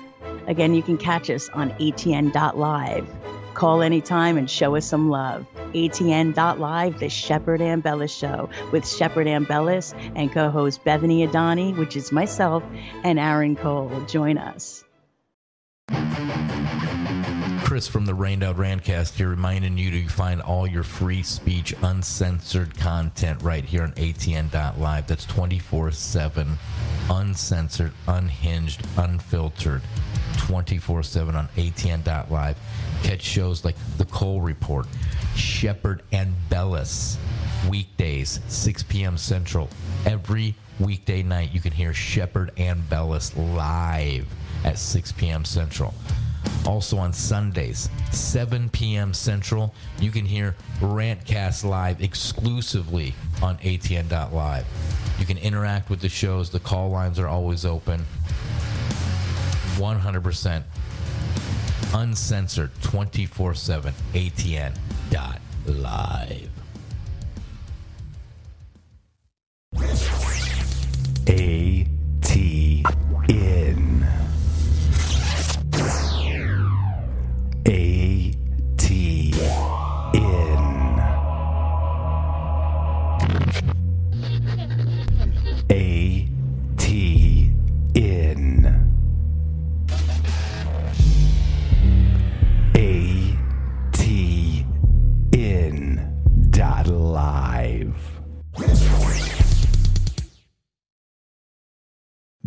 Speaker 3: Again, you can catch us on ATN.live. Call anytime and show us some love. ATN.live, the Shepard Ambellas Show with Shepard Ambellas and co host Bethany Adani, which is myself, and Aaron Cole. Join us.
Speaker 4: Chris from the Rained Out Rantcast here, reminding you to find all your free speech, uncensored content right here on ATN.live. That's 24 7, uncensored, unhinged, unfiltered, 24 7 on ATN.live. Catch shows like The Cole Report, Shepherd and Bellis, weekdays, 6 p.m. Central. Every weekday night, you can hear Shepard Ambellas live at 6 p.m. Central. Also on Sundays, 7 p.m. Central, you can hear Rantcast live exclusively on ATN.live. You can interact with the shows. The call lines are always open. 100% uncensored 24 7 ATN.live.
Speaker 9: A T N. A